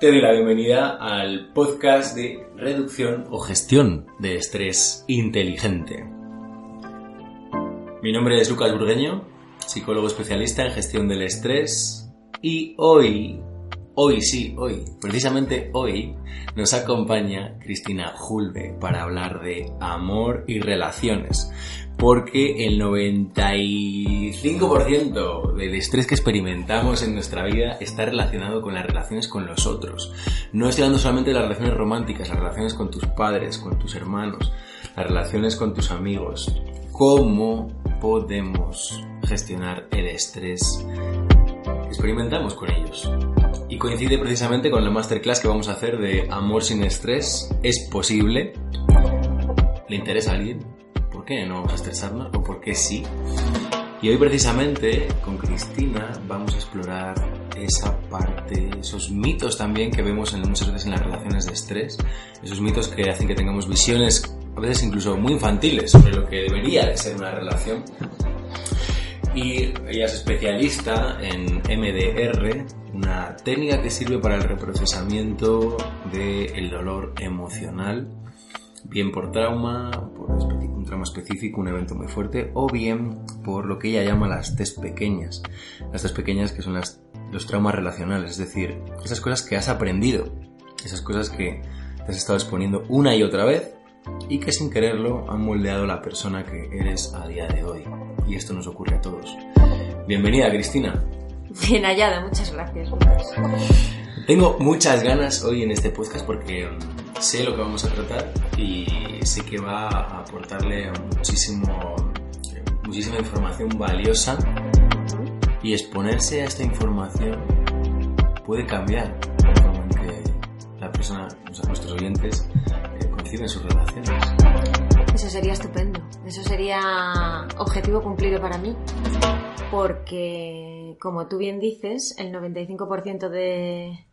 Te doy la bienvenida al podcast de reducción o gestión de estrés inteligente. Mi nombre es Lucas Burgueño, psicólogo especialista en gestión del estrés y hoy, hoy sí, hoy, precisamente hoy, nos acompaña Cristina Julve para hablar de amor y relaciones porque el 95% del estrés que experimentamos en nuestra vida está relacionado con las relaciones con los otros. No estoy hablando solamente de las relaciones románticas, las relaciones con tus padres, con tus hermanos, las relaciones con tus amigos. ¿Cómo podemos gestionar el estrés experimentamos con ellos? Coincide precisamente con la masterclass que vamos a hacer de Amor sin estrés. ¿Es posible? ¿Le interesa a alguien? ¿por qué no vamos a estresarnos? ¿O por qué sí? Y hoy precisamente con Cristina vamos a explorar esa parte, esos mitos también que vemos en, muchas veces en las relaciones de estrés, esos mitos que hacen que tengamos visiones a veces incluso muy infantiles sobre lo que debería de ser una relación. Y ella es especialista en MDR, una técnica que sirve para el reprocesamiento del dolor emocional bien por trauma, por un trauma específico, un evento muy fuerte, o bien por lo que ella llama las test pequeñas. Las test pequeñas que son las, los traumas relacionales, es decir, esas cosas que has aprendido, esas cosas que te has estado exponiendo una y otra vez y que sin quererlo han moldeado la persona que eres a día de hoy. Y esto nos ocurre a todos. Bienvenida, Cristina. Bien hallada, muchas gracias. Tengo muchas ganas hoy en este podcast porque sé lo que vamos a tratar y sé que va a aportarle muchísimo, muchísima información valiosa y exponerse a esta información puede cambiar la forma en que la persona, nuestros oyentes, eh, conciben sus relaciones. Eso sería estupendo, eso sería objetivo cumplido para mí, porque como tú bien dices, el 95% de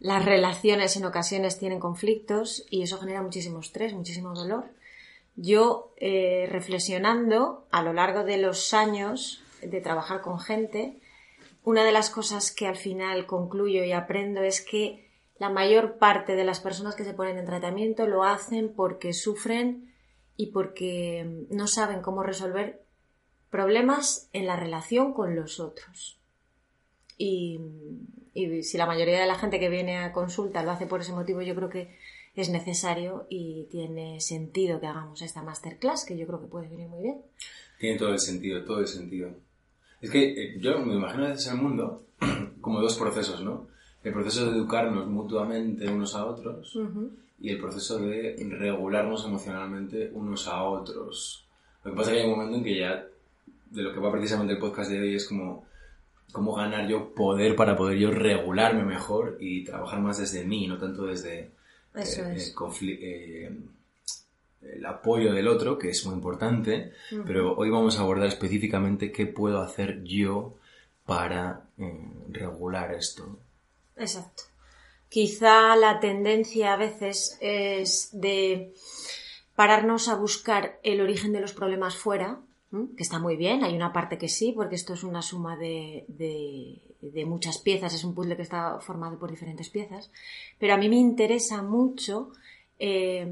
las relaciones en ocasiones tienen conflictos y eso genera muchísimo estrés, muchísimo dolor. Yo, eh, reflexionando a lo largo de los años de trabajar con gente, una de las cosas que al final concluyo y aprendo es que la mayor parte de las personas que se ponen en tratamiento lo hacen porque sufren y porque no saben cómo resolver problemas en la relación con los otros. Y y si la mayoría de la gente que viene a consulta lo hace por ese motivo, yo creo que es necesario y tiene sentido que hagamos esta masterclass, que yo creo que puede venir muy bien. Tiene todo el sentido, todo el sentido. Es que eh, yo me imagino veces el mundo como dos procesos, ¿no? El proceso de educarnos mutuamente unos a otros y el proceso de regularnos emocionalmente unos a otros. Lo que pasa es que hay un momento en que ya, de lo que va precisamente el podcast de hoy, es como cómo ganar yo poder para poder yo regularme mejor y trabajar más desde mí, no tanto desde eh, eh, el apoyo del otro, que es muy importante, pero hoy vamos a abordar específicamente qué puedo hacer yo para eh, regular esto. Exacto. Quizá la tendencia a veces es de pararnos a buscar el origen de los problemas fuera que está muy bien, hay una parte que sí, porque esto es una suma de, muchas piezas, es un puzzle que está formado por diferentes piezas, pero a mí me interesa mucho eh,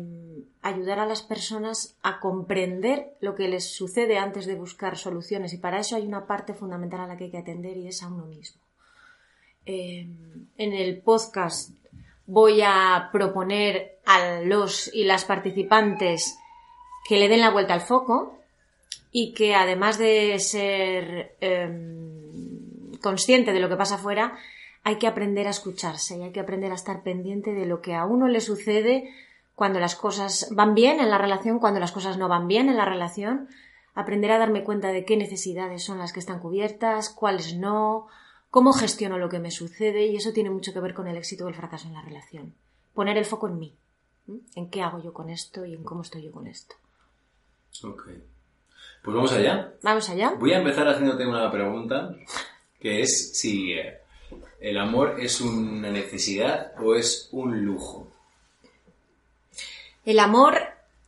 ayudar a las personas a comprender lo que les sucede antes de buscar soluciones y para eso hay una parte fundamental a la que hay que atender y es a uno mismo. Eh, en el podcast voy a proponer a los y las participantes que le den la vuelta al foco, y que además de ser em, consciente de lo que pasa afuera, hay que aprender a escucharse y hay que aprender a estar pendiente de lo que a uno le sucede cuando las cosas van bien en la relación, cuando las cosas no van bien en la relación, aprender a darme cuenta de qué necesidades son las que están cubiertas, cuáles no, cómo gestiono lo que me sucede y eso tiene mucho que ver con el éxito o el fracaso en la relación. Poner el foco en mí, en qué hago yo con esto y en cómo estoy yo con esto. Okay. Pues vamos allá. Vamos allá. Voy a empezar haciéndote una pregunta, que es si eh, el amor es una necesidad o es un lujo. El amor,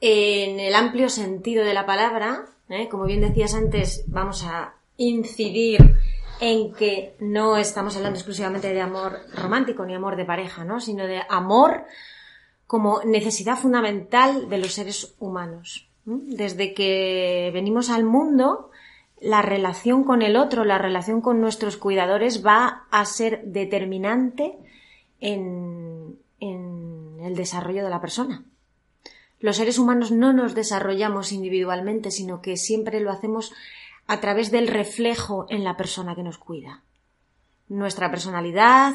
en el amplio sentido de la palabra, ¿eh? como bien decías antes, vamos a incidir en que no estamos hablando exclusivamente de amor romántico ni amor de pareja, ¿no? Sino de amor como necesidad fundamental de los seres humanos. Desde que venimos al mundo, la relación con el otro, la relación con nuestros cuidadores va a ser determinante en, en el desarrollo de la persona. Los seres humanos no nos desarrollamos individualmente, sino que siempre lo hacemos a través del reflejo en la persona que nos cuida. Nuestra personalidad,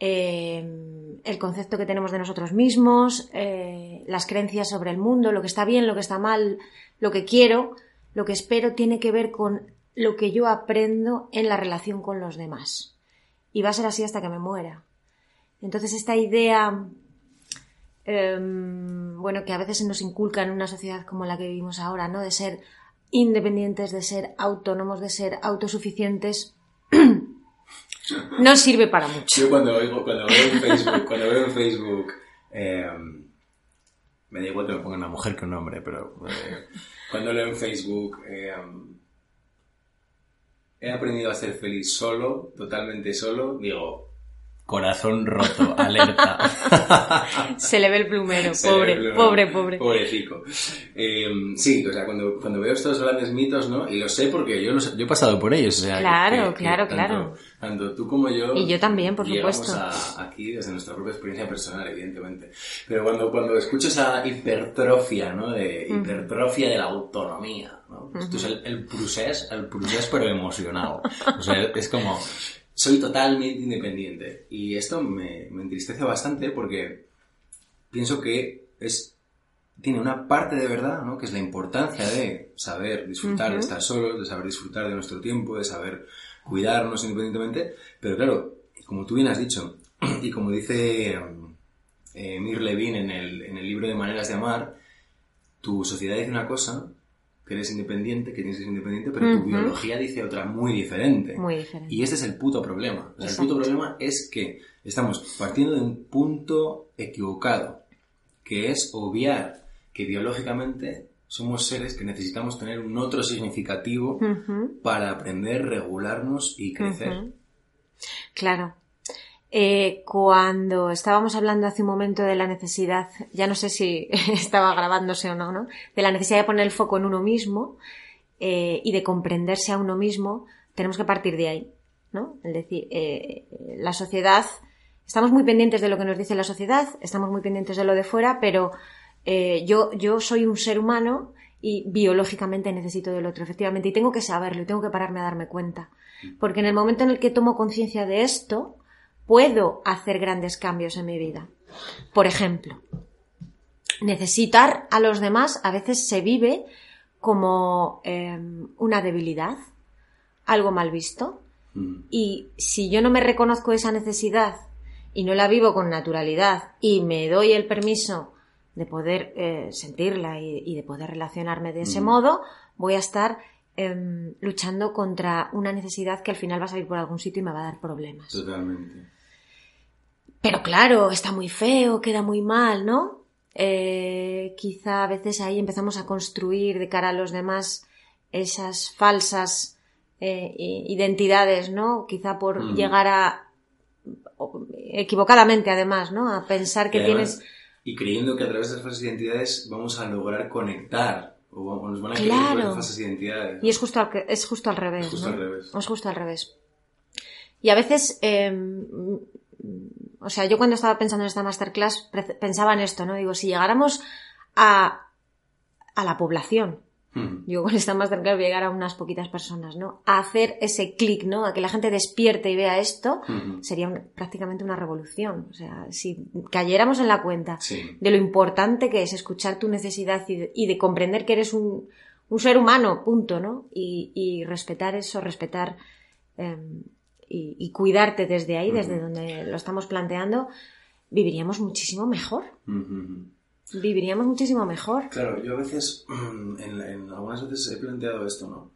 eh, el concepto que tenemos de nosotros mismos, eh, las creencias sobre el mundo, lo que está bien, lo que está mal, lo que quiero, lo que espero, tiene que ver con lo que yo aprendo en la relación con los demás. Y va a ser así hasta que me muera. Entonces esta idea, em, bueno, que a veces se nos inculca en una sociedad como la que vivimos ahora, ¿no? De ser independientes, de ser autónomos, de ser autosuficientes, no sirve para mucho. Yo cuando, veo en Facebook, cuando veo en Facebook eh, me da igual que me ponga una mujer que un hombre, pero eh, cuando leo en Facebook eh, he aprendido a ser feliz solo, totalmente solo, digo, corazón roto, alerta. Se le ve el plumero, pobre, pobre, pobre. Pobrecico. Eh, sí, o sea, cuando, cuando veo estos grandes mitos, ¿no? Y lo sé porque yo, los, yo he pasado por ellos. O sea, claro, claro, claro. Tanto tú como yo. Y yo también, por supuesto. A, aquí desde nuestra propia experiencia personal, evidentemente. Pero cuando, cuando escucho esa hipertrofia, ¿no? De hipertrofia de la autonomía, ¿no? Esto es el, el procés, el procés pero emocionado. O sea, es como, soy totalmente independiente. Y esto me, me entristece bastante porque pienso que es tiene una parte de verdad, ¿no? Que es la importancia de saber disfrutar de estar solos, de saber disfrutar de nuestro tiempo, de saber cuidarnos independientemente. Pero claro, como tú bien has dicho, y como dice eh, Mir Levin en el, en el libro de Maneras de Amar, tu sociedad dice una cosa, que eres independiente, que tienes que ser independiente, pero tu biología dice otra muy diferente. Muy diferente. Y este es el puto problema. O sea, el puto problema es que estamos partiendo de un punto equivocado, que es obviar que biológicamente somos seres que necesitamos tener un otro significativo para aprender, regularnos y crecer. Claro. Eh, cuando estábamos hablando hace un momento de la necesidad, ya no sé si estaba grabándose o no, ¿no? De la necesidad de poner el foco en uno mismo eh, y de comprenderse a uno mismo, tenemos que partir de ahí, ¿no? Es decir, eh, la sociedad, estamos muy pendientes de lo que nos dice la sociedad, estamos muy pendientes de lo de fuera, pero yo, yo soy un ser humano y biológicamente necesito del otro, efectivamente, y tengo que saberlo y tengo que pararme a darme cuenta. Porque en el momento en el que tomo conciencia de esto, puedo hacer grandes cambios en mi vida. Por ejemplo, necesitar a los demás a veces se vive como em, una debilidad, algo mal visto. Mm. Y si yo no me reconozco esa necesidad y no la vivo con naturalidad y me doy el permiso de poder eh, sentirla y, de poder relacionarme de ese mm. modo, voy a estar em, luchando contra una necesidad que al final va a salir por algún sitio y me va a dar problemas. Totalmente. Pero claro, está muy feo, queda muy mal, ¿no? Eh, quizá a veces ahí empezamos a construir de cara a los demás esas falsas eh, identidades, ¿no? Quizá por mm. llegar a equivocadamente además, ¿no? A pensar que tienes y creyendo que a través de esas falsas identidades vamos a lograr conectar o nos van a claro. esas falsas identidades. Y es justo al, es justo al revés. Es justo al revés. Es justo al revés. Y a veces em, o sea, yo cuando estaba pensando en esta masterclass pensaba en esto, ¿no? Digo, si llegáramos a, a la población, hmm. Yo con esta masterclass voy a llegar a unas poquitas personas, ¿no? A hacer ese clic, ¿no? A que la gente despierte y vea esto, hmm. sería prácticamente una revolución. O sea, si cayéramos en la cuenta de lo importante que es escuchar tu necesidad y de, comprender que eres un, un, ser humano, punto, ¿no? Y, y respetar eso, respetar em, y, cuidarte desde ahí, desde donde lo estamos planteando, viviríamos muchísimo mejor. Viviríamos muchísimo mejor. Claro, yo a veces, en, algunas veces he planteado esto, ¿no?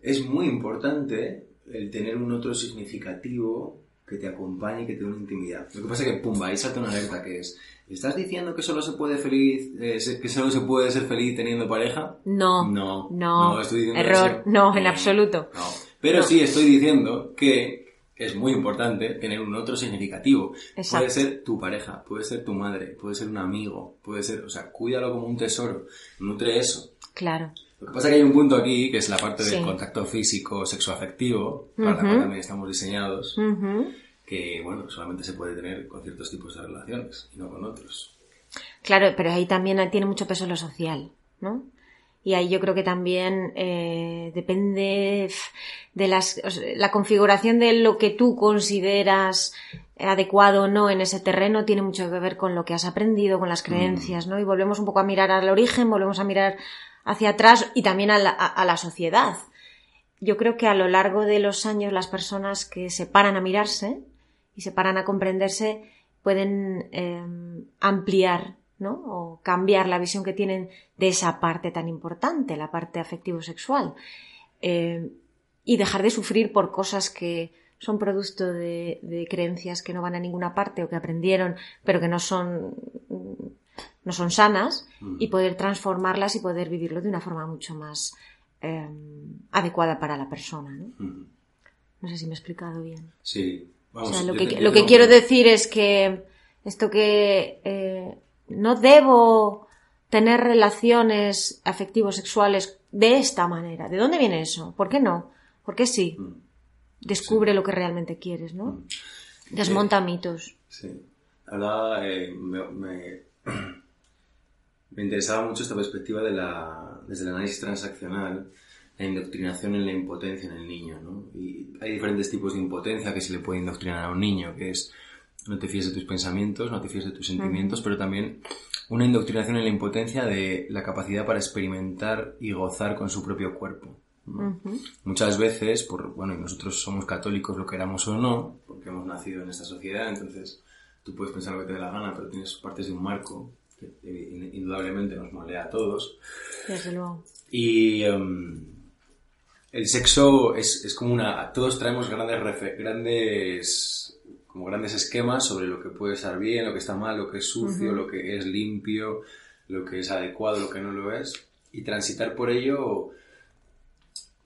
Es muy importante el tener un otro significativo que te acompañe y que te dé una intimidad. Lo que pasa es que, pumba, ahí salta una alerta que es, ¿estás diciendo que solo se puede feliz, eh, que solo se puede ser feliz teniendo pareja? No. No. No. Error. No, en absoluto. No. Pero sí estoy diciendo que es muy importante tener un otro significativo. Puede ser tu pareja, puede ser tu madre, puede ser un amigo, puede ser, o sea, cuídalo como un tesoro, nutre eso. Claro. Lo que pasa es que hay un punto aquí, que es la parte del contacto físico, sexoafectivo, para la cual también estamos diseñados, que, bueno, solamente se puede tener con ciertos tipos de relaciones y no con otros. Claro, pero ahí también tiene mucho peso lo social, ¿no? Y ahí yo creo que también eh, depende de las, la configuración de lo que tú consideras adecuado o no en ese terreno tiene mucho que ver con lo que has aprendido, con las creencias, ¿no? Y volvemos un poco a mirar al origen, volvemos a mirar hacia atrás y también a la, sociedad. Yo creo que a lo largo de los años las personas que se paran a mirarse y se paran a comprenderse pueden eh, ampliar ¿no? o cambiar la visión que tienen de esa parte tan importante, la parte afectivo-sexual, eh, y dejar de sufrir por cosas que son producto de, creencias que no van a ninguna parte o que aprendieron pero que no son no son sanas y poder transformarlas y poder vivirlo de una forma mucho más eh, adecuada para la persona. ¿no? no sé si me he explicado bien. Sí. lo, que, lo que quiero decir es que esto que eh, no debo tener relaciones afectivos sexuales de esta manera. ¿De dónde viene eso? ¿Por qué no? ¿Por qué sí? Mm. Descubre lo que realmente quieres, ¿no? Mm. Desmonta mitos. Sí. Ahora eh, me, me interesaba mucho esta perspectiva de la, desde el análisis transaccional, la indoctrinación en la impotencia en el niño, ¿no? Y hay diferentes tipos de impotencia que se le puede indoctrinar a un niño, que es no te fíes de tus pensamientos, no te fíes de tus sentimientos, pero también una indoctrinación en la impotencia de la capacidad para experimentar y gozar con su propio cuerpo. Muchas veces, por, bueno, y nosotros somos católicos, lo queramos o no, porque hemos nacido en esta sociedad, entonces tú puedes pensar lo que te dé la gana, pero tienes partes de un marco indudablemente nos molea a todos. Desde luego. Y em, el sexo es, es, como una... Todos traemos grandes, grandes, como grandes esquemas sobre lo que puede estar bien, lo que está mal, lo que es sucio, lo que es limpio, lo que es adecuado, lo que no lo es. Y transitar por ello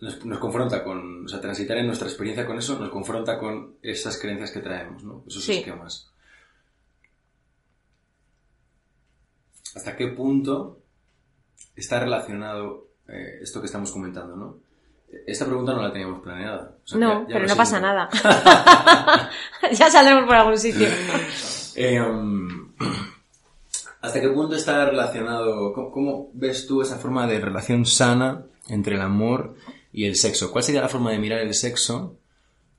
nos, nos, confronta con, o sea, transitar en nuestra experiencia con eso nos confronta con esas creencias que traemos, ¿no? Esos esquemas. hasta qué punto está relacionado eh, esto que estamos comentando, ¿no? Esta pregunta no la teníamos planeada. no, pero no pasa nada. ya saldremos por algún sitio. Eh, um, ¿Hasta qué punto está relacionado, cómo, ves tú esa forma de relación sana entre el amor y el sexo? ¿Cuál sería la forma de mirar el sexo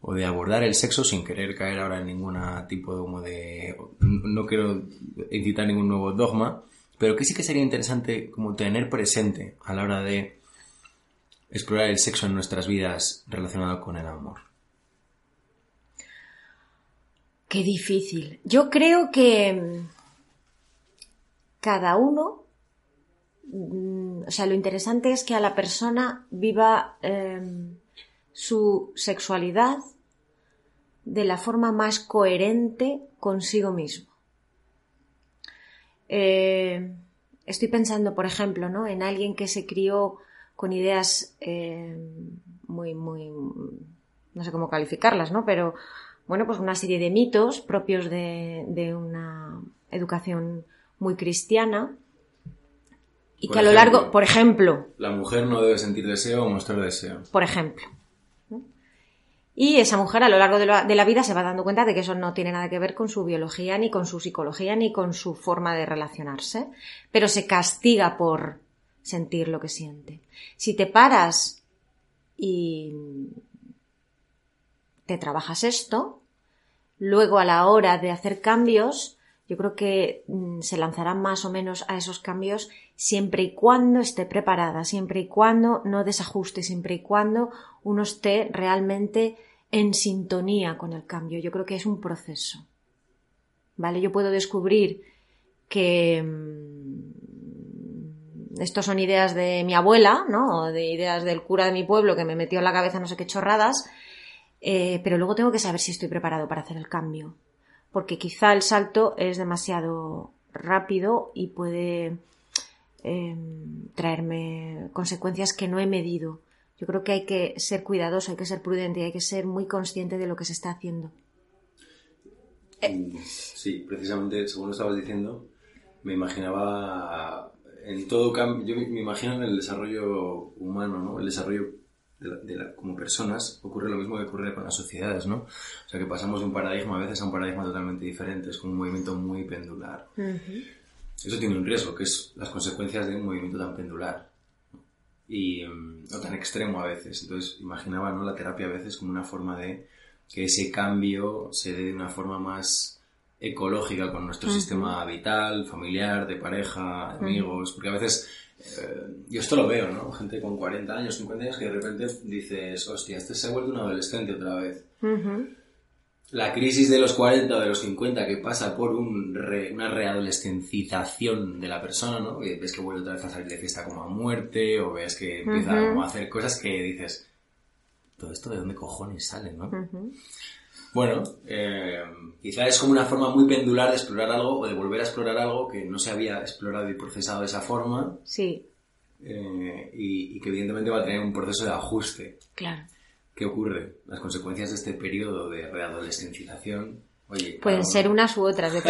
o de abordar el sexo sin querer caer ahora en ningún tipo de... No quiero incitar ningún nuevo dogma, pero que sí que sería interesante como tener presente a la hora de explorar el sexo en nuestras vidas relacionado con el amor. Qué difícil. Yo creo que mm, cada uno, mm, o sea, lo interesante es que a la persona viva em, su sexualidad de la forma más coherente consigo mismo. Eh, estoy pensando, por ejemplo, ¿no? en alguien que se crió con ideas eh, muy, muy, no sé cómo calificarlas, ¿no? Pero, bueno, pues una serie de mitos propios de, una educación muy cristiana y que a lo largo, por ejemplo... La mujer no debe sentir deseo o mostrar deseo. Por ejemplo. Y esa mujer a lo largo de la, vida se va dando cuenta de que eso no tiene nada que ver con su biología, ni con su psicología, ni con su forma de relacionarse, pero se castiga por sentir lo que siente. Si te paras y te trabajas esto, luego a la hora de hacer cambios, yo creo que mm, se lanzarán más o menos a esos cambios siempre y cuando esté preparada, siempre y cuando no desajuste, siempre y cuando uno esté realmente en sintonía con el cambio. Yo creo que es un proceso. ¿Vale? Yo puedo descubrir que mm, estos son ideas de mi abuela, ¿no? O de ideas del cura de mi pueblo que me metió en la cabeza no sé qué chorradas, eh, pero luego tengo que saber si estoy preparado para hacer el cambio. Porque quizá el salto es demasiado rápido y puede em, traerme consecuencias que no he medido Yo creo que hay que ser cuidadoso, hay que ser prudente y hay que ser muy consciente de lo que se está haciendo. Sí, precisamente, según lo estabas diciendo, me imaginaba en todo cambio, yo me imagino en el desarrollo humano, ¿no? El desarrollo de como personas, ocurre lo mismo que ocurre con las sociedades, ¿no? O sea, que pasamos de un paradigma a veces a un paradigma totalmente diferente, es como un movimiento muy pendular. Eso tiene un riesgo, que es las consecuencias de un movimiento tan pendular y mm, o tan extremo a veces. Entonces, imaginaba ¿no? la terapia a veces como una forma de que ese cambio se dé de una forma más ecológica con nuestro sistema vital, familiar, de pareja, amigos, porque a veces eh, yo esto lo veo, ¿no? Gente con 40 años, 50 años que de repente dices, hostia, este se ha vuelto un adolescente otra vez la crisis de los 40 o de los 50 que pasa por un una readolescencización de la persona, ¿no? ves que vuelve otra vez a salir de fiesta como a muerte, o ves que empieza a hacer cosas que dices, todo esto de dónde cojones sale, ¿no? Bueno, eh, quizá es como una forma muy pendular de explorar algo o de volver a explorar algo que no se había explorado y procesado de esa forma. Sí. Eh, y, y que evidentemente va a tener un proceso de ajuste. Claro. ¿Qué ocurre? Las consecuencias de este periodo de readolescencización. Oye, Pueden ser unas u otras,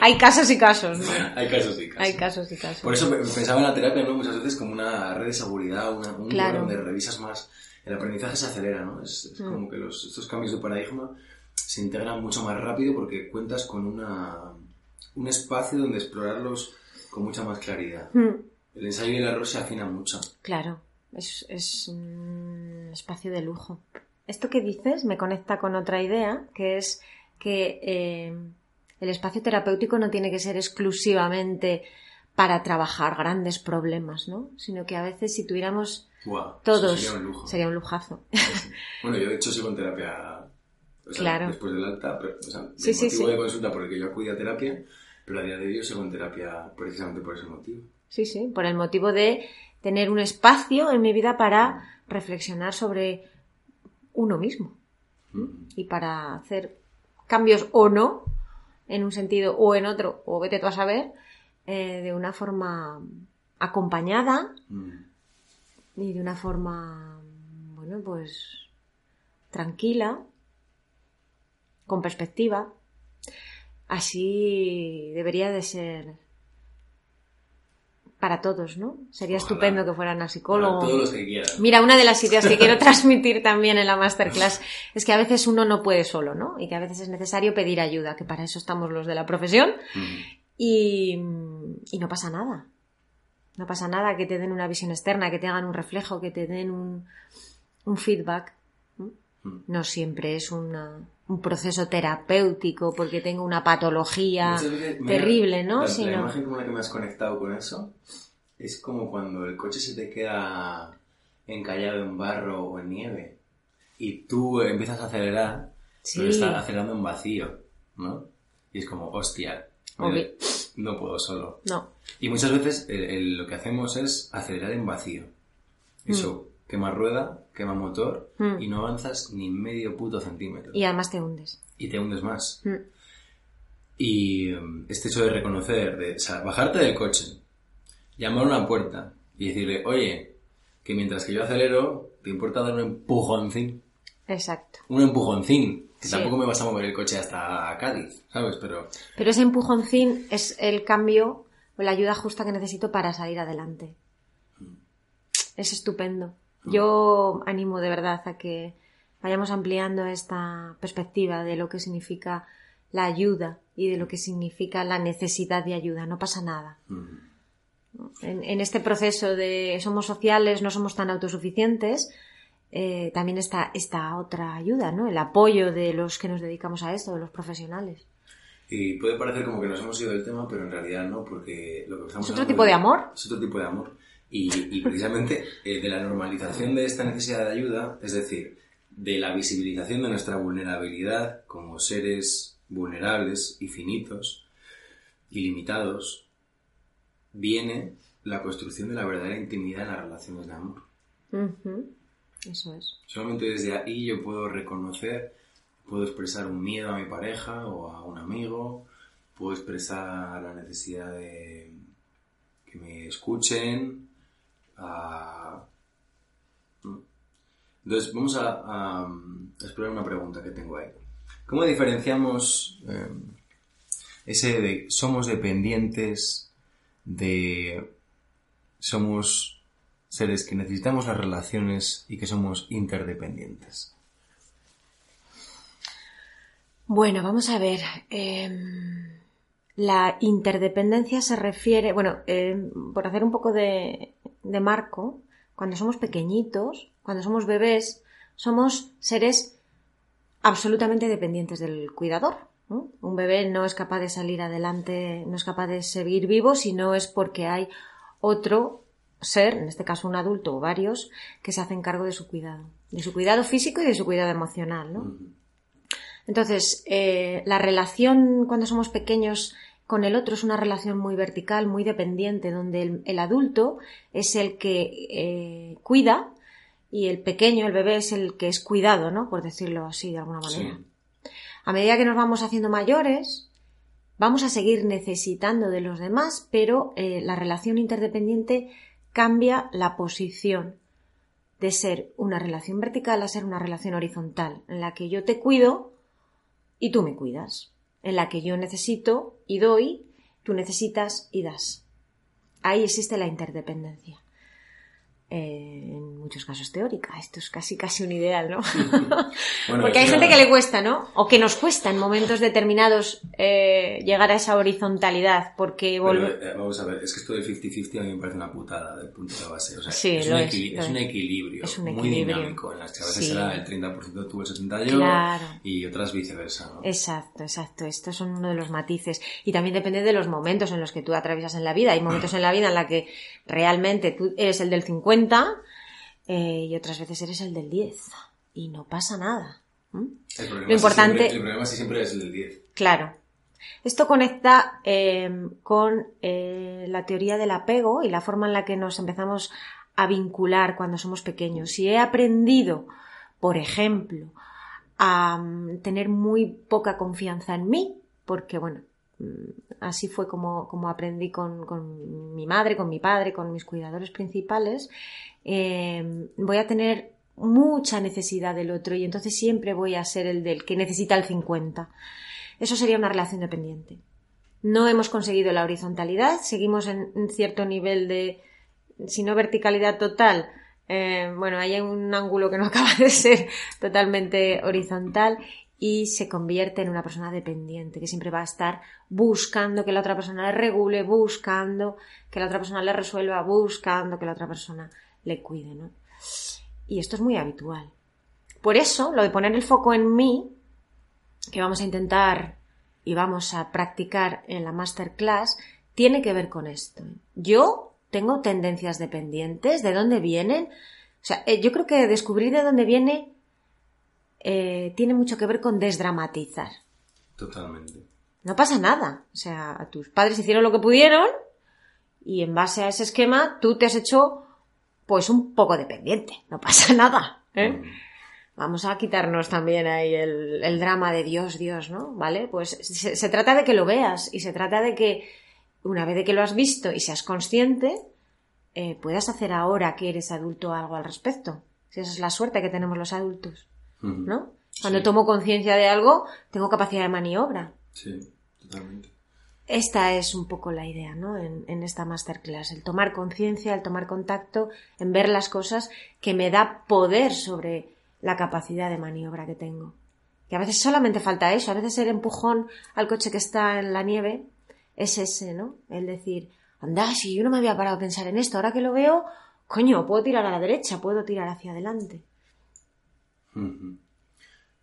Hay casos y casos. Hay casos y casos. Hay casos y casos. Por eso pensaba en la terapia ¿no? muchas veces como una red de seguridad, una, un lugar donde revisas más. El aprendizaje se acelera, ¿no? Es, mm. como que los, estos cambios de paradigma se integran mucho más rápido porque cuentas con una, un espacio donde explorarlos con mucha más claridad. Mm. El ensayo y el error se afina mucho. Claro. Es, un espacio de lujo. Esto que dices me conecta con otra idea, que es que eh, el espacio terapéutico no tiene que ser exclusivamente para trabajar grandes problemas, ¿no? Sino que a veces si tuviéramos todos. sería un, lujazo. bueno, yo de hecho sigo en terapia claro. después del alta, pero, o sea, sí, motivo de consulta por el que yo acudí a terapia, pero a día de hoy sigo en terapia precisamente por ese motivo. Sí, sí, por el motivo de tener un espacio en mi vida para reflexionar sobre uno mismo y para hacer cambios o no en un sentido o en otro o vete tú a saber eh, de una forma acompañada y de una forma bueno pues tranquila con perspectiva así debería de ser para todos, ¿no? Sería estupendo que fueran a psicólogo. Para todos los que quieran. Mira, una de las ideas que quiero transmitir también en la masterclass es que a veces uno no puede solo, ¿no? Y que a veces es necesario pedir ayuda, que para eso estamos los de la profesión. y, no pasa nada. No pasa nada que te den una visión externa, que te hagan un reflejo, que te den un, feedback. ¿no? siempre es un proceso terapéutico porque tengo una patología terrible, ¿no? La, la imagen con la que me has conectado con eso es como cuando el coche se te queda encallado en barro o en nieve y tú empiezas a acelerar, pero estás acelerando en vacío, ¿no? Y es como, hostia, no puedo solo. No. Y muchas veces lo que hacemos es acelerar en vacío. Eso, mm. quema rueda, quema motor mm. y no avanzas ni medio puto centímetro. Y además te hundes. Y te hundes más. Mm. Y um, este hecho de reconocer, de bajarte del coche, llamar a una puerta y decirle, oye, que mientras que yo acelero, ¿te importa dar un empujoncín? Exacto. Un empujoncín. Que tampoco me vas a mover el coche hasta Cádiz, ¿sabes? Pero... Pero ese empujoncín es el cambio o la ayuda justa que necesito para salir adelante. Mm. Es estupendo. Yo animo de verdad a que vayamos ampliando esta perspectiva de lo que significa la ayuda y de lo que significa la necesidad de ayuda. No pasa nada. en, este proceso de somos sociales, no somos tan autosuficientes, eh, también está esta otra ayuda, ¿no? El apoyo de los que nos dedicamos a esto, de los profesionales. Y puede parecer como que nos hemos ido del tema, pero en realidad no, porque lo que estamos ¿Es otro tipo de amor? Es otro tipo de amor. Y, precisamente eh, de la normalización de esta necesidad de ayuda, es decir, de la visibilización de nuestra vulnerabilidad como seres vulnerables y finitos y limitados, viene la construcción de la verdadera intimidad en las relaciones de amor. Eso es. Solamente desde ahí yo puedo reconocer, puedo expresar un miedo a mi pareja o a un amigo, puedo expresar la necesidad de que me escuchen, a... Entonces, vamos a, explorar una pregunta que tengo ahí. ¿Cómo diferenciamos eh, ese de somos dependientes de somos seres que necesitamos las relaciones y que somos interdependientes? Bueno, vamos a ver. Em, la interdependencia se refiere, bueno, em, por hacer un poco de, marco, cuando somos pequeñitos, cuando somos bebés, somos seres absolutamente dependientes del cuidador. Un bebé no es capaz de salir adelante, no es capaz de seguir vivo si no es porque hay otro ser, en este caso un adulto o varios, que se hacen cargo de su cuidado, de su cuidado físico y de su cuidado emocional, ¿no? Entonces, eh, la relación cuando somos pequeños con el otro es una relación muy vertical, muy dependiente, donde el, adulto es el que eh, cuida y el pequeño, el bebé, es el que es cuidado, ¿no? Por decirlo así, de alguna manera. A medida que nos vamos haciendo mayores, vamos a seguir necesitando de los demás, pero eh, la relación interdependiente cambia la posición de ser una relación vertical a ser una relación horizontal, en la que yo te cuido y tú me cuidas, en la que yo necesito y doy, tú necesitas y das. Ahí existe la interdependencia. Eh, en muchos casos teórica. Esto es casi casi un ideal, ¿no? Porque hay gente que le cuesta, ¿no? O que nos cuesta en momentos determinados eh, llegar a esa horizontalidad, porque... Eh, vamos a ver, es que esto de 50-50 a mí me parece una putada del punto de base. O sea, es, un es, un equilibrio muy dinámico en las que a veces será el 30% tú, el 70% yo y otras viceversa, ¿no? Exacto, exacto. Estos son uno de los matices. Y también depende de los momentos en los que tú atraviesas en la vida. Hay momentos en la vida en la que realmente tú eres el del 50 eh, y otras veces eres el del 10 y no pasa nada. Lo importante... el problema siempre es el del 10. Claro. Esto conecta em, con eh, la teoría del apego y la forma en la que nos empezamos a vincular cuando somos pequeños. Si he aprendido, por ejemplo, a mm, tener muy poca confianza en mí, porque bueno, así fue como, aprendí con, mi madre, con mi padre, con mis cuidadores principales, eh, voy a tener mucha necesidad del otro y entonces siempre voy a ser el del que necesita el 50. Eso sería una relación dependiente. No hemos conseguido la horizontalidad, seguimos en cierto nivel de, si no verticalidad total, eh, bueno, hay un ángulo que no acaba de ser totalmente horizontal y se convierte en una persona dependiente, que siempre va a estar buscando que la otra persona le regule, buscando que la otra persona le resuelva, buscando que la otra persona le cuide, ¿no? Y esto es muy habitual. Por eso, lo de poner el foco en mí, que vamos a intentar y vamos a practicar en la masterclass, tiene que ver con esto. Yo tengo tendencias dependientes, ¿de dónde vienen? O sea, eh, yo creo que descubrir de dónde viene eh, tiene mucho que ver con desdramatizar. Totalmente. No pasa nada. O sea, tus padres hicieron lo que pudieron y en base a ese esquema tú te has hecho pues un poco dependiente. No pasa nada. ¿eh? Mm. Vamos a quitarnos también ahí el, drama de Dios, Dios, ¿no? ¿Vale? Pues se, trata de que lo veas y se trata de que una vez de que lo has visto y seas consciente, eh, puedas hacer ahora que eres adulto algo al respecto. Si esa es la suerte que tenemos los adultos. ¿No? Cuando tomo conciencia de algo, tengo capacidad de maniobra. Sí, totalmente. Esta es un poco la idea, ¿no? En, en esta masterclass, el tomar conciencia, el tomar contacto, en ver las cosas que me da poder sobre la capacidad de maniobra que tengo. Que a veces solamente falta eso, a veces el empujón al coche que está en la nieve es ese, ¿no? El decir, anda, si yo no me había parado a pensar en esto, ahora que lo veo, coño, puedo tirar a la derecha, puedo tirar hacia adelante.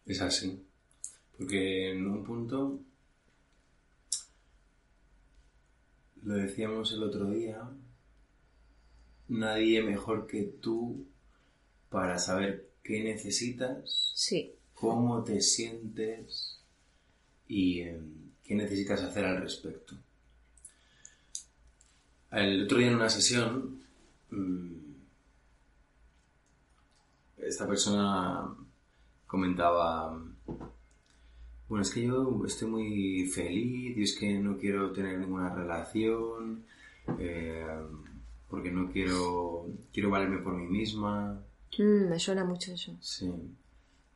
Es así. Porque en un punto, lo decíamos el otro día, nadie mejor que tú para saber qué necesitas, sí. cómo te sientes y em, qué necesitas hacer al respecto. El otro día en una sesión, mm, esta persona comentaba, bueno, es que yo estoy muy feliz y es que no quiero tener ninguna relación, eh, porque no quiero, quiero valerme por mí misma. Mm, me suena mucho eso. Sí.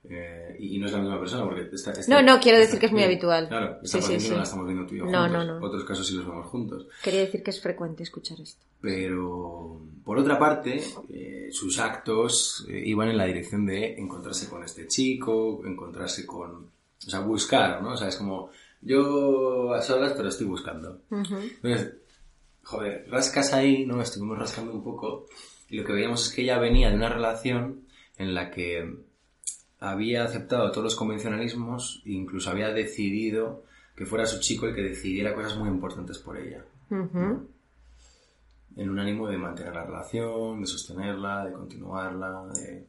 Eh, y, y no es la misma persona, porque esta, esta- No, no, quiero decir que es muy habitual. Claro, Sí, esta sí, sí. no la estamos viendo tú y yo No, juntos. no, no. Otros casos sí los vemos juntos. Quería decir que es frecuente escuchar esto. Pero, por otra parte, eh, sus actos eh, iban en la dirección de encontrarse con este chico, encontrarse con... O sea, buscar, ¿no? O sea, es como, yo a solas, pero estoy buscando. Ujú. Entonces, joder, rascas ahí, ¿no? Estuvimos rascando un poco y lo que veíamos es que ella venía de una relación en la que había aceptado todos los convencionalismos incluso había decidido que fuera su chico el que decidiera cosas muy importantes por ella. En un ánimo de mantener la relación, de sostenerla, de continuarla, de...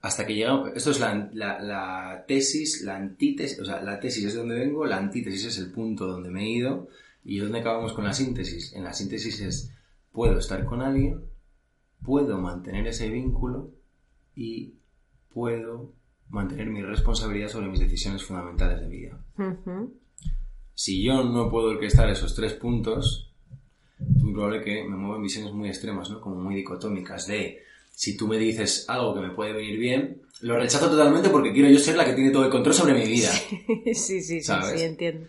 Hasta que llegamos... Esto es la, la- la tesis, la antítesis... O sea, la tesis es de donde vengo, la antítesis es el punto donde me he ido y ¿dónde acabamos con la síntesis? En la síntesis es, puedo estar con alguien, puedo mantener ese vínculo y puedo mantener mi responsabilidad sobre mis decisiones fundamentales de vida. Ujú. Si yo no puedo orquestar esos tres puntos, es muy probable que me mueva en visiones muy extremas, ¿no? Como muy dicotómicas de si tú me dices algo que me puede venir bien, lo rechazo totalmente porque quiero yo ser la que tiene todo el control sobre mi vida. sí, sí, sí, ¿Sabes? sí, entiendo.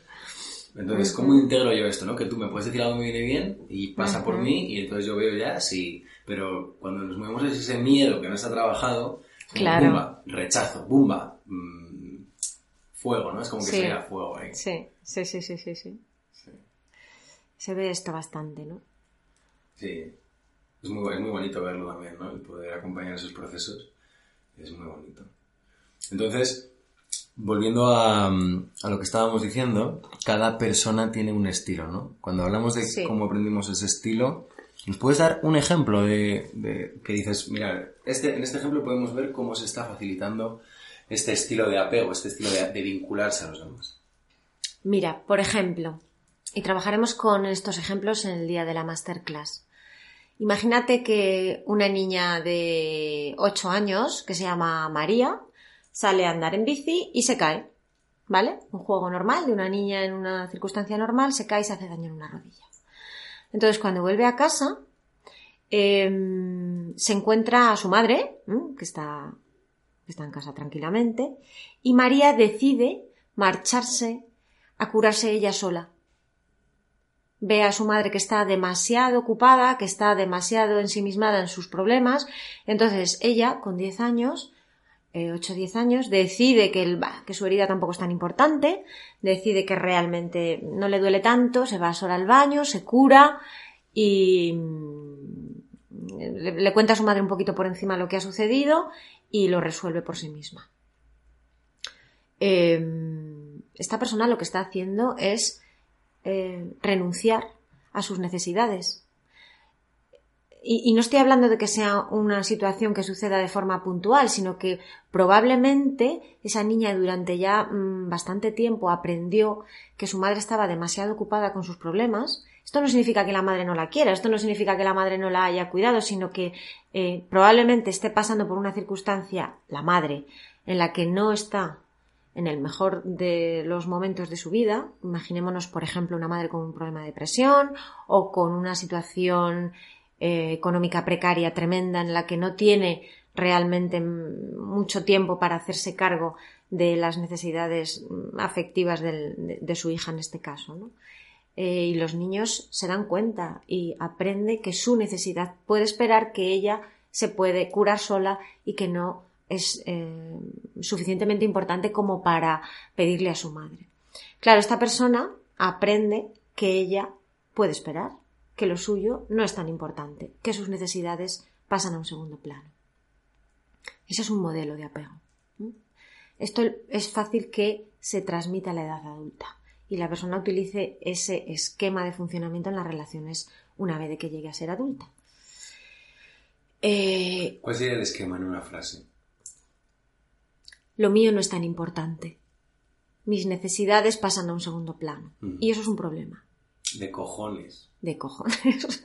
Entonces, ¿cómo integro yo esto, no? Que tú me puedes decir algo que me viene bien y pasa por Ujú. mí y entonces yo veo ya sí. Pero cuando nos movemos es ese miedo que no está trabajado, Claro. bumba, rechazo, bumba, mm, fuego, ¿no? Es como que Sí. se fuego ahí. Sí, sí, sí, sí, sí, sí. Se ve esto bastante, ¿no? Sí, es muy, es muy bonito verlo también, ¿no? El poder acompañar esos procesos es muy bonito. Entonces, volviendo a, a lo que estábamos diciendo, cada persona tiene un estilo, ¿no? Cuando hablamos de Sí. cómo aprendimos ese estilo, ¿nos puedes dar un ejemplo de, que dices, mira, este, en este ejemplo podemos ver cómo se está facilitando este estilo de apego, este estilo de, de vincularse a los demás? Mira, por ejemplo, y trabajaremos con estos ejemplos en el día de la masterclass. Imagínate que una niña de 8 años, que se llama María, sale a andar en bici y se cae. ¿Vale? Un juego normal de una niña en una circunstancia normal, se cae y se hace daño en una rodilla. Entonces, cuando vuelve a casa, em, se encuentra a su madre, que está, que está en casa tranquilamente, y María decide marcharse a curarse ella sola. Ve a su madre que está demasiado ocupada, que está demasiado ensimismada en sus problemas. Entonces ella, con 10 años, eh, 8 o 10 años, decide que, el, que su herida tampoco es tan importante, decide que realmente no le duele tanto, se va sola al baño, se cura y mm, le, le cuenta a su madre un poquito por encima lo que ha sucedido y lo resuelve por sí misma. Eh, esta persona lo que está haciendo es eh, renunciar a sus necesidades. Y, no estoy hablando de que sea una situación que suceda de forma puntual, sino que probablemente esa niña durante ya mm, bastante tiempo aprendió que su madre estaba demasiado ocupada con sus problemas. Esto no significa que la madre no la quiera, esto no significa que la madre no la haya cuidado, sino que eh, probablemente esté pasando por una circunstancia, la madre, en la que no está en el mejor de los momentos de su vida. Imaginémonos, por ejemplo, una madre con un problema de depresión o con una situación eh, económica precaria tremenda en la que no tiene realmente mucho tiempo para hacerse cargo de las necesidades afectivas de, su hija en este caso. Eh, y los niños se dan cuenta y aprende que su necesidad puede esperar que ella se puede curar sola y que no es eh, suficientemente importante como para pedirle a su madre. Claro, esta persona aprende que ella puede esperar, que lo suyo no es tan importante, que sus necesidades pasan a un segundo plano. Ese es un modelo de apego. Esto es fácil que se transmita a la edad adulta y la persona utilice ese esquema de funcionamiento en las relaciones una vez de que llegue a ser adulta. Eh, ¿Cuál sería el esquema en una frase? lo mío no es tan importante. Mis necesidades pasan a un segundo plano. Y eso es un problema. De cojones. De cojones.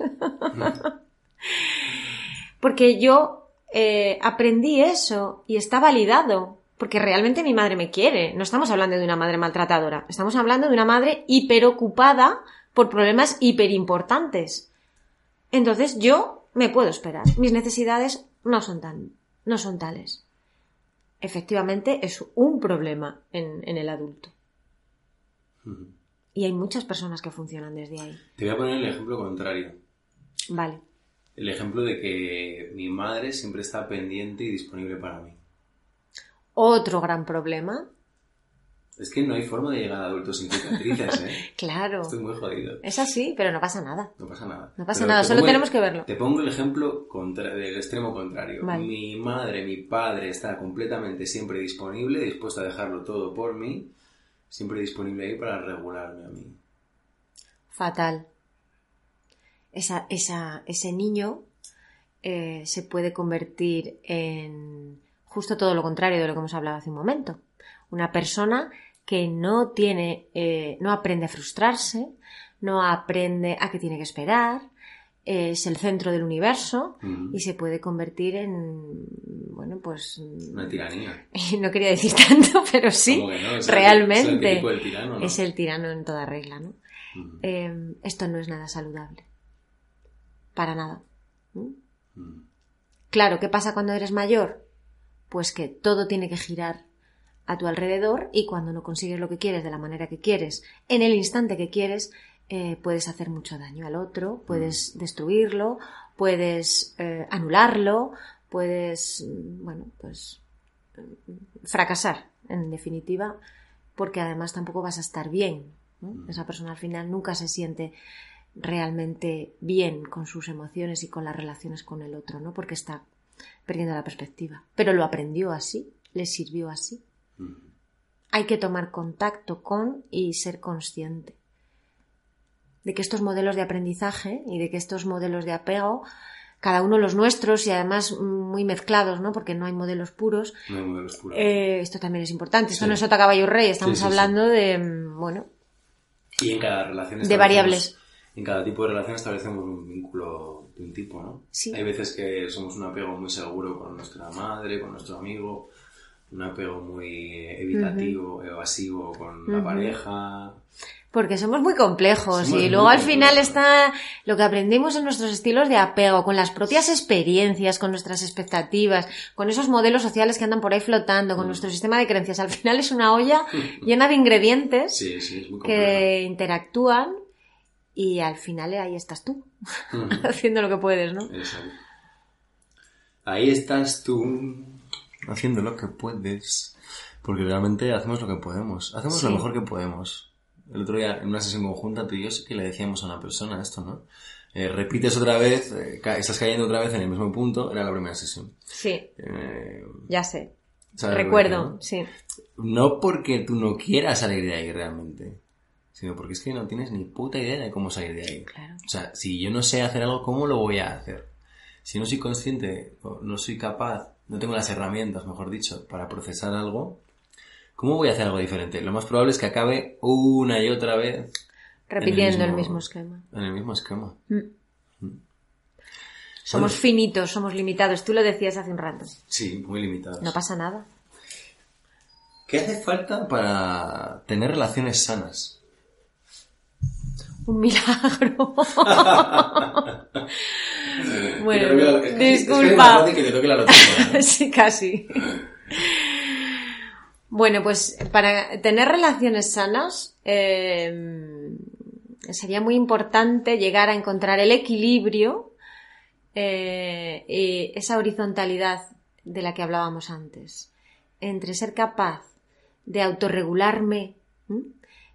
Porque yo eh, aprendí eso y está validado. Porque realmente mi madre me quiere. No estamos hablando de una madre maltratadora. Estamos hablando de una madre hiperocupada por problemas hiperimportantes. Entonces yo me puedo esperar. Mis necesidades no son tan, no son tales. Efectivamente es un problema en, en el adulto. Y hay muchas personas que funcionan desde ahí. Te voy a poner el ejemplo contrario. Vale. El ejemplo de que mi madre siempre está pendiente y disponible para mí. Otro gran problema. Es que no hay forma de llegar a adultos sin cicatrices, ¿eh? Claro. Estoy muy jodido. Es así, pero no pasa nada. No pasa nada. No pasa Pero nada, te solo el- tenemos que verlo. Te pongo el ejemplo contra- del extremo contrario. Vale. Mi madre, mi padre está completamente siempre disponible, dispuesto a dejarlo todo por mí, siempre disponible ahí para regularme a mí. Fatal. Esa, esa, ese niño eh, se puede convertir en justo todo lo contrario de lo que hemos hablado hace un momento. Una persona que no tiene, eh, no aprende a frustrarse, no aprende a que tiene que esperar, es el centro del universo y se puede convertir en, pues, Una tiranía. no quería decir tanto, pero sí, ¿Cómo que no? Es el- realmente es el arquetipo del tirano, ¿no? es el tirano en toda regla, ¿no? Eh, esto no es nada saludable. Para nada. ¿Mm? Claro, ¿qué pasa cuando eres mayor? Pues que todo tiene que girar a tu alrededor y cuando no consigues lo que quieres de la manera que quieres, en el instante que quieres, eh, puedes hacer mucho daño al otro, puedes destruirlo, puedes eh, anularlo, puedes, mm, bueno, pues mm, fracasar, en definitiva, porque además tampoco vas a estar bien. ¿no? Esa persona al final nunca se siente realmente bien con sus emociones y con las relaciones con el otro, ¿no? Porque está perdiendo la perspectiva. Pero lo aprendió así, le sirvió así. Hay que tomar contacto con y ser consciente de que estos modelos de aprendizaje y de que estos modelos de apego, cada uno los nuestros y además muy mezclados, ¿no? Porque no hay modelos puros. No hay modelos puros. Eh, esto también es importante. Esto Sí. no es Sota Caballo Rey, estamos Sí, sí, sí. hablando de, mm, bueno, Y en cada relación de variables. En cada tipo de relación establecemos un vínculo de un tipo, ¿no? Sí. Hay veces que somos un apego muy seguro con nuestra madre, con nuestro amigo, un apego muy evitativo, evasivo con la pareja. Porque somos muy complejos Somos y luego al final complejos. está lo que aprendimos en nuestros estilos de apego, con las propias experiencias, con nuestras expectativas, con esos modelos sociales que andan por ahí flotando, con Mm. nuestro sistema de creencias. Al final es una olla llena de ingredientes Sí, sí, es muy complejo. que interactúan y al final ahí estás tú, haciendo lo que puedes, ¿no? Exacto. Ahí estás tú haciendo lo que puedes. Porque realmente hacemos lo que podemos. Hacemos Sí. lo mejor que podemos. El otro día, en una sesión conjunta, tú y yo sí que le decíamos a una persona esto, ¿no? Eh, repites otra vez, eh, ca- estás cayendo otra vez en el mismo punto, era la primera sesión. Sí, Eh, ya sé. ¿sabes lo que Recuerdo, me sí. No porque tú no quieras salir de ahí realmente, sino porque es que no tienes ni puta idea de cómo salir de ahí. Claro. O sea, si yo no sé hacer algo, ¿cómo lo voy a hacer? Si no soy consciente, o no soy capaz, no tengo las herramientas, mejor dicho, para procesar algo, ¿cómo voy a hacer algo diferente? Lo más probable es que acabe una y otra vez Repitiendo el mismo- mismo esquema. en el mismo esquema. Mm. Somos Bueno. finitos, somos limitados. Tú lo decías hace un rato. Sí, muy limitados. No pasa nada. ¿Qué hace falta para tener relaciones sanas? Un milagro. bueno, la- es es que disculpa. fácil que te toque la lotería, ¿no? sí, casi. Bueno, pues para tener relaciones sanas eh, sería muy importante llegar a encontrar el equilibrio eh, y esa horizontalidad de la que hablábamos antes, entre ser capaz de autorregularme,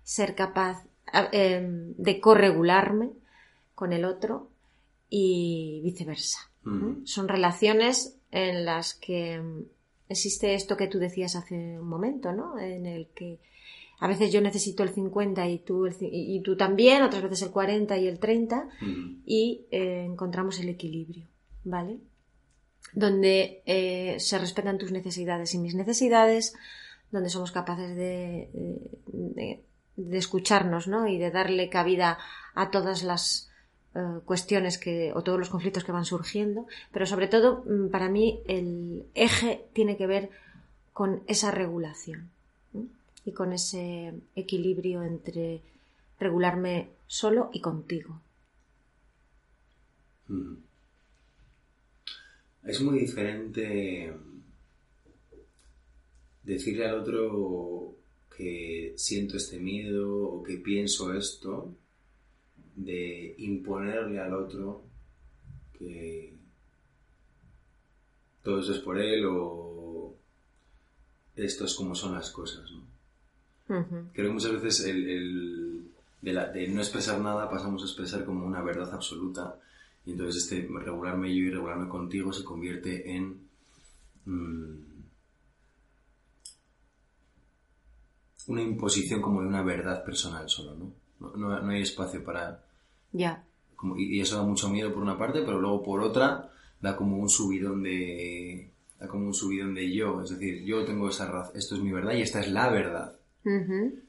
ser capaz eh, de corregularme con el otro y viceversa. Son relaciones en las que mm, existe esto que tú decías hace un momento, ¿no? En el que a veces yo necesito el 50 y tú, el y tú también, otras veces el 40 y el 30 Mm. y eh, encontramos el equilibrio, ¿vale? Donde eh, se respetan tus necesidades y mis necesidades, donde somos capaces de, de- de escucharnos, ¿no? Y de darle cabida a todas las eh, cuestiones que, o todos los conflictos que van surgiendo, pero sobre todo, mm, para mí, el eje tiene que ver con esa regulación y con ese equilibrio entre regularme solo y contigo. Mm. Es muy diferente decirle al otro que siento este miedo o que pienso esto, de imponerle al otro que todo eso es por él o esto es como son las cosas. ¿no? Creo que muchas veces el, de, no expresar nada pasamos a expresar como una verdad absoluta y entonces este regularme yo y regularme contigo se convierte en mm, una imposición como de una verdad personal solo, ¿no? No, hay espacio para... Ya. y, eso da mucho miedo por una parte, pero luego por otra da como un subidón de... da como un subidón de yo, es decir, yo tengo esa razón, esto es mi verdad y esta es la verdad.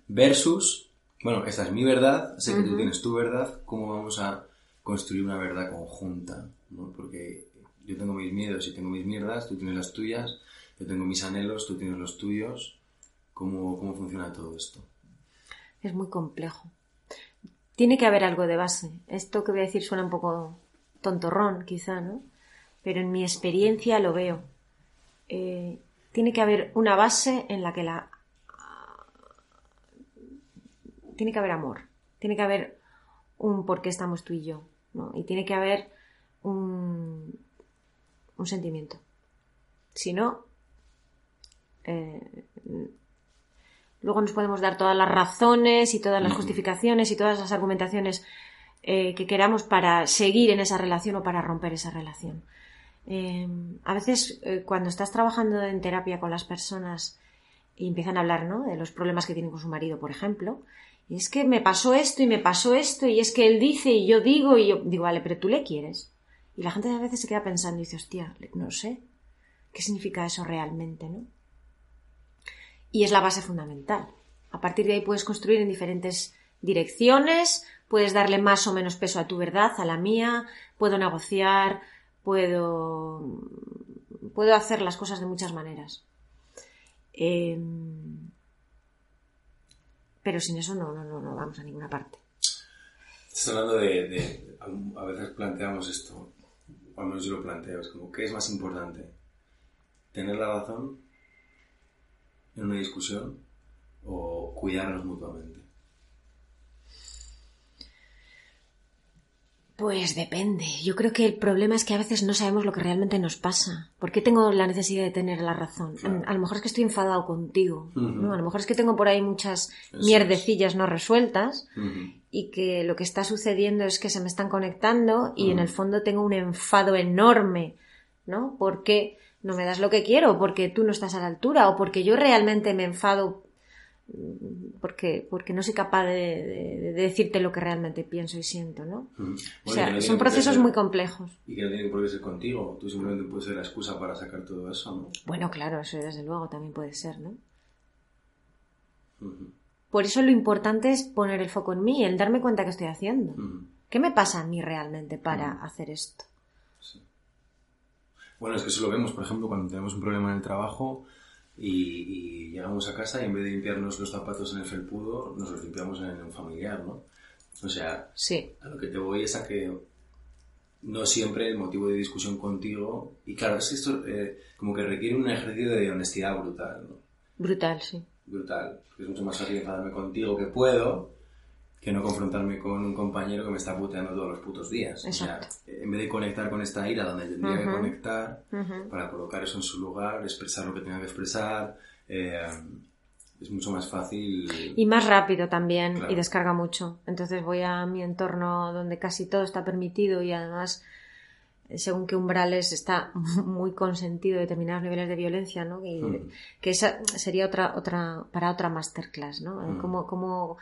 Versus, bueno, esta es mi verdad, sé que tú tienes tu verdad, ¿cómo vamos a construir una verdad conjunta? Porque yo tengo mis miedos y tengo mis mierdas, tú tienes las tuyas, yo tengo mis anhelos, tú tienes los tuyos. ¿Cómo, funciona todo esto? Es muy complejo. Tiene que haber algo de base. Esto que voy a decir suena un poco tontorrón, quizá, ¿no? Pero en mi experiencia lo veo. Eh, tiene que haber una base en la que la tiene que haber amor, tiene que haber un por qué estamos tú y yo, ¿no? Y tiene que haber un, un sentimiento. Si no, eh, luego nos podemos dar todas las razones y todas las justificaciones y todas las argumentaciones eh, que queramos para seguir en esa relación o para romper esa relación. Eh, a veces cuando estás trabajando en terapia con las personas y empiezan a hablar ¿no? de los problemas que tienen con su marido, por ejemplo, y es que me pasó esto y me pasó esto y es que él dice y yo digo y yo digo, vale, pero tú le quieres. Y la gente a veces se queda pensando y dice, hostia, no sé, ¿qué significa eso realmente, no? Y es la base fundamental. A partir de ahí puedes construir en diferentes direcciones, puedes darle más o menos peso a tu verdad, a la mía, puedo negociar, puedo, puedo hacer las cosas de muchas maneras. Eh, pero sin eso no, no, no, vamos a ninguna parte. Estás hablando de, a veces planteamos esto, o al menos yo lo planteo, es como, ¿qué es más importante? ¿Tener la razón en una discusión o cuidarnos mutuamente? Pues depende. Yo creo que el problema es que a veces no sabemos lo que realmente nos pasa. ¿Por qué tengo la necesidad de tener la razón? A lo mejor es que estoy enfadado contigo. ¿no? A lo mejor es que tengo por ahí muchas mierdecillas no resueltas y que lo que está sucediendo es que se me están conectando y en el fondo tengo un enfado enorme. ¿No? Porque no me das lo que quiero, porque tú no estás a la altura o porque yo realmente me enfado porque, porque no soy capaz de, decirte lo que realmente pienso y siento, ¿no? o sea, son procesos muy complejos. Y que no tiene por qué ser contigo, tú simplemente puedes ser la excusa para sacar todo eso, ¿no? Bueno, claro, eso desde luego también puede ser, ¿no? Por eso lo importante es poner el foco en mí, el darme cuenta que estoy haciendo. ¿Qué me pasa a mí realmente para hacer esto? Bueno, es que eso lo vemos, por ejemplo, cuando tenemos un problema en el trajo, y, llegamos a casa y en vez de limpiarnos los zapatos en el felpudo, nos los limpiamos en un familiar, ¿no? O sea, sí. a lo que te voy es a que no siempre el motivo de discusión contigo, y claro, es esto eh, como que requiere un ejercicio de honestidad brutal, ¿no? Brutal, sí. Brutal, porque es mucho más fácil enfadarme contigo que puedo que no confrontarme con un compañero que me está puteando todos los putos días. O sea, en vez de conectar con esta ira donde tendría que conectar, para colocar eso en su lugar, expresar lo que tenga que expresar, eh, es mucho más fácil. Y más rápido también, y descarga mucho. Entonces voy a mi entorno donde casi todo está permitido y además según qué umbrales está muy consentido determinados niveles de violencia, ¿no? Que esa sería otra, otra, para otra masterclass, ¿no? cómo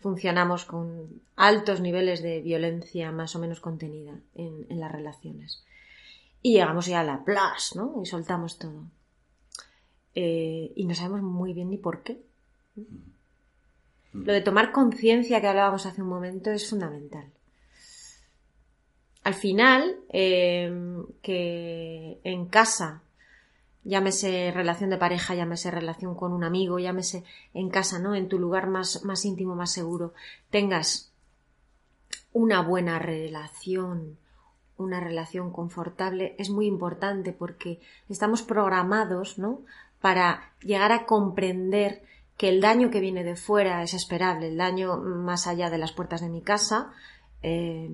funcionamos con altos niveles de violencia más o menos contenida en, las relaciones. Y llegamos ya a la plus, ¿no? Y soltamos todo. Eh, y no sabemos muy bien ni por qué. Lo de tomar conciencia que hablábamos hace un momento es fundamental. Al final, eh, que en casa llámese relación de pareja, llámese relación con un amigo, llámese en casa, ¿no? En tu lugar más, más íntimo, más seguro, tengas una buena relación, una relación confortable es muy importante porque estamos programados, ¿no? Para llegar a comprender que el daño que viene de fuera es esperable, el daño más allá de las puertas de mi casa, eh,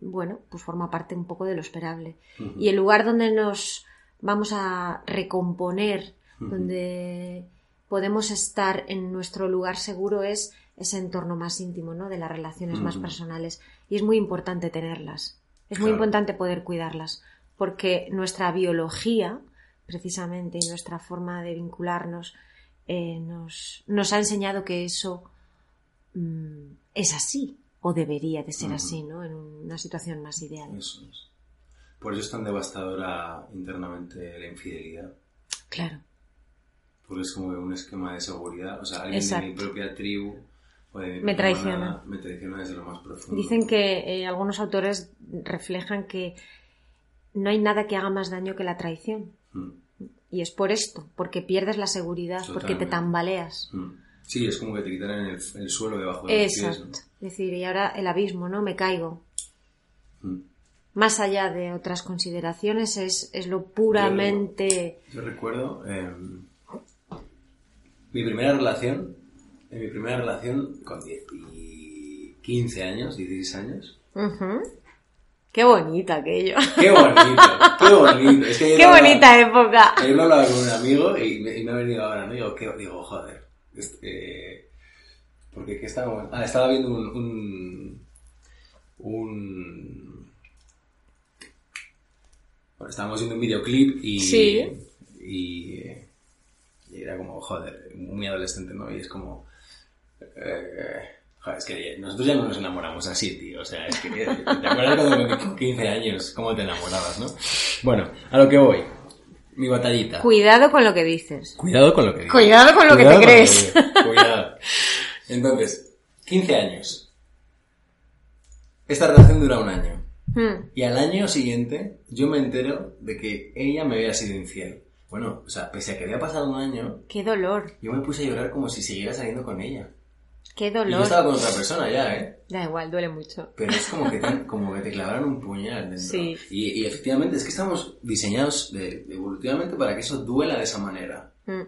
bueno, pues forma parte un poco de lo esperable. Y el lugar donde nos vamos a recomponer, donde podemos estar en nuestro lugar seguro es ese entorno más íntimo, ¿no? De las relaciones más personales. Y es muy importante tenerlas. Es muy importante poder cuidarlas. Porque nuestra biología, precisamente, y nuestra forma de vincularnos, eh, nos, nos, ha enseñado que eso mm, es así, o debería de ser así, ¿no? En una situación más ideal. Eso es. Por eso es tan devastadora internamente la infidelidad. Claro. Porque es como un esquema de seguridad. O sea, alguien de mi propia tribu me traiciona. Me traiciona desde lo más profundo. Dicen que eh, algunos autores reflejan que no hay nada que haga más daño que la traición. Mm. Y es por esto, porque pierdes la seguridad, porque te tambaleas. Mm. Sí, es como que te quitan el, el suelo debajo de los pies. Es decir, y ahora el abismo, ¿no? Me caigo. Mm. Más allá de otras consideraciones, es, es lo puramente. Yo, recuerdo em, mi primera relación en mi primera relación con 15 años, 16 años. Qué bonita aquello. Qué bonito, qué bonito. qué bonita época. Ayer lo hablaba con un amigo y me, ha venido ahora, ¿no? Digo, ¿qué? Digo, joder. Este, porque ¿qué estaba... Ah, estaba viendo un... un, un bueno, estábamos viendo un videoclip y... Sí. Y, y era como, joder, muy adolescente, ¿no? Y es como eh, es que nosotros ya no nos enamoramos así, tío. O sea, es que. ¿Te acuerdas cuando con 15 años cómo te enamorabas, no? Bueno, a lo que voy. Mi batallita. Cuidado con lo que dices. Cuidado con lo que dices. Cuidado con lo que te crees. Cuidado. Entonces, 15 años. Esta relación dura un año. Hmm. Y al año siguiente, yo me entero de que ella me había sido infiel. Bueno, o sea, pese a que había pasado un año. ¡Qué dolor! Yo me puse a llorar como si siguiera saliendo con ella. Qué dolor. Y yo estaba con otra persona ya, ¿eh? Da igual, duele mucho. Pero es como que te, como que te clavaron un puñal dentro. Sí. Y, efectivamente es que estamos diseñados evolutivamente para que eso duela de esa manera. Mm.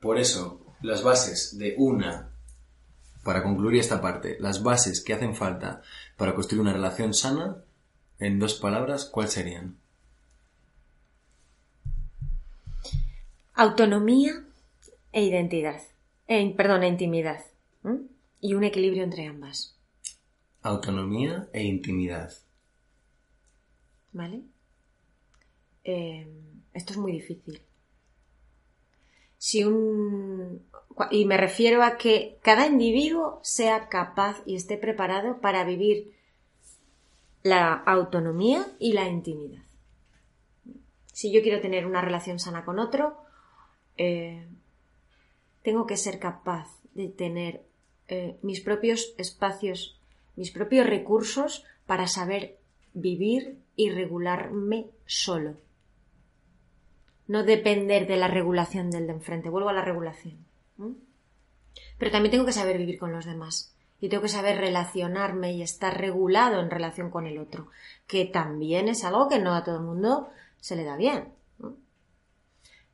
Por eso, las bases de una, para concluir esta parte, las bases que hacen falta para construir una relación sana, en dos palabras, ¿cuáles serían? Autonomía e identidad perdón, intimidad. Y un equilibrio entre ambas. Autonomía e intimidad. ¿Vale? Em, esto es muy difícil. Si un. Y me refiero a que cada individuo sea capaz y esté preparado para vivir la autonomía y la intimidad. Si yo quiero tener una relación sana con otro, eh, tengo que ser capaz de tener eh, mis propios espacios, mis propios recursos para saber vivir y regularme solo. No depender de la regulación del de enfrente. Vuelvo a la regulación. Pero también tengo que saber vivir con los demás. Y tengo que saber relacionarme y estar regulado en relación con el otro. Que también es algo que no a todo el mundo se le da bien.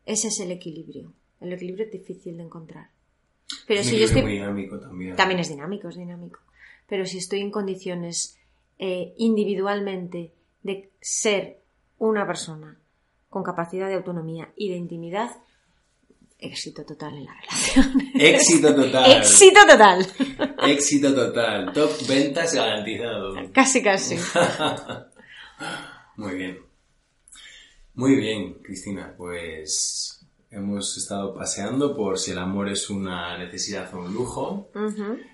Ese es el equilibrio. El equilibrio es difícil de encontrar. Pero si yo estoy... dinámico también. También es dinámico, es dinámico. Pero si estoy en condiciones eh, individualmente de ser una persona con capacidad de autonomía y de intimidad, éxito total en la relación. Éxito total. éxito total. éxito total. Top ventas garantizado. Casi, casi. Muy bien. Muy bien, Cristina. Pues Hemos estado paseando por si el amor es una necesidad o un lujo.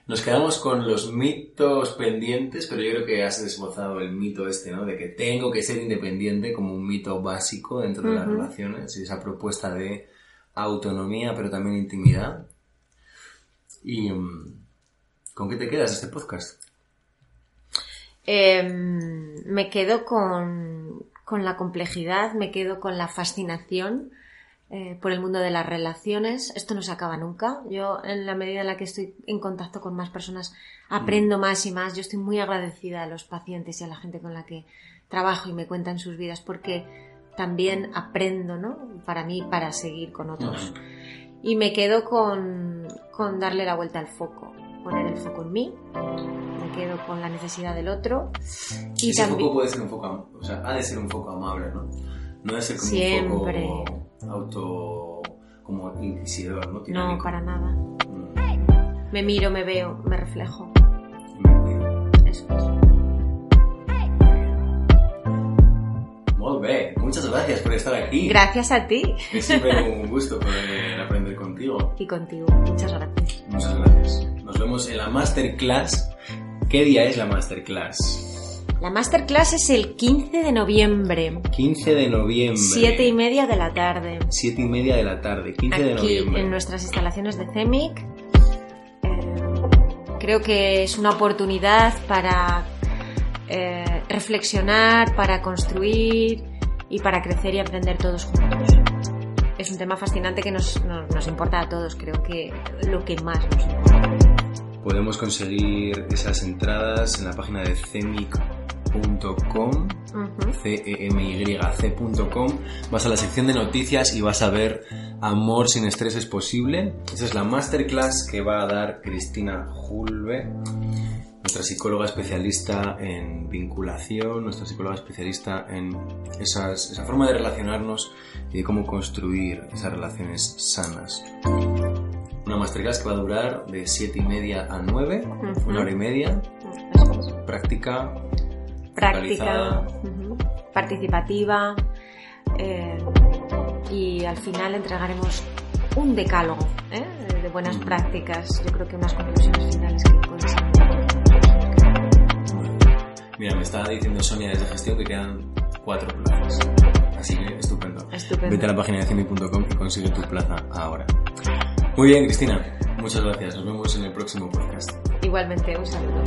Nos quedamos con los mitos pendientes, pero yo creo que has desbozado el mito este, ¿no? De que tengo que ser independiente como un mito básico dentro de las relaciones y esa propuesta de autonomía, pero también intimidad. ¿Y mm, con qué te quedas este podcast? Em, me quedo con, con la complejidad, me quedo con la fascinación eh, por el mundo de las relaciones. Esto no se acaba nunca. Yo, en la medida en la que estoy en contacto con más personas, aprendo más y más. Yo estoy muy agradecida a los pacientes y a la gente con la que trabajo y me cuentan sus vidas porque también aprendo, ¿no? Para mí, para seguir con otros. Y me quedo con, con darle la vuelta al foco, poner el foco en mí, me quedo con la necesidad del otro. Y Ese foco puede ser un foco, o sea, ha de ser un foco amable, ¿no? No debe ser como Siempre. un foco auto, como inquisidor, ¿no? No, para nada. Mm, Me miro, me veo, me reflejo. me cuido. Eso es. Molt bé, muchas gracias por estar aquí. Gracias a ti Es siempre un gusto poder aprender contigo. y contigo. Muchas gracias. Muchas gracias. Nos vemos en la masterclass. ¿Qué día es la masterclass? La masterclass es el 15 de noviembre, 15 de noviembre. siete y media de la tarde. Siete y media de la tarde, 15 de Aquí noviembre. en nuestras instalaciones de CEMIC. Eh, creo que es una oportunidad para eh, reflexionar, para construir y para crecer y aprender todos juntos. Es un tema fascinante que nos, nos- nos importa a todos, creo que lo que más nos importa. Podemos conseguir esas entradas en la página de cemic.com, Ujú. c-e-m-y-c.com. Vas a la sección de noticias y vas a ver Amor sin estrés es posible. Esa es la masterclass que va a dar Cristina Julve, nuestra psicóloga especialista en vinculación, nuestra psicóloga especialista en esas- esa forma de relacionarnos y de cómo construir esas relaciones sanas. Una masterclass que va a durar de 7 y media a 9, Ujú. una hora y media, práctica, práctica, participativa eh, y al final entregaremos un decálogo ¿eh? de- buenas prácticas. Yo creo que unas conclusiones finales que pueden ser. Mira, me estaba diciendo Sonia desde gestión que quedan cuatro plazas. Así que estupendo. Estupendo. Vete a la página de cimi.com y consigue tu plaza ahora. Muy bien, Cristina. Muchas gracias. Nos vemos en el próximo podcast. Igualmente, un saludo.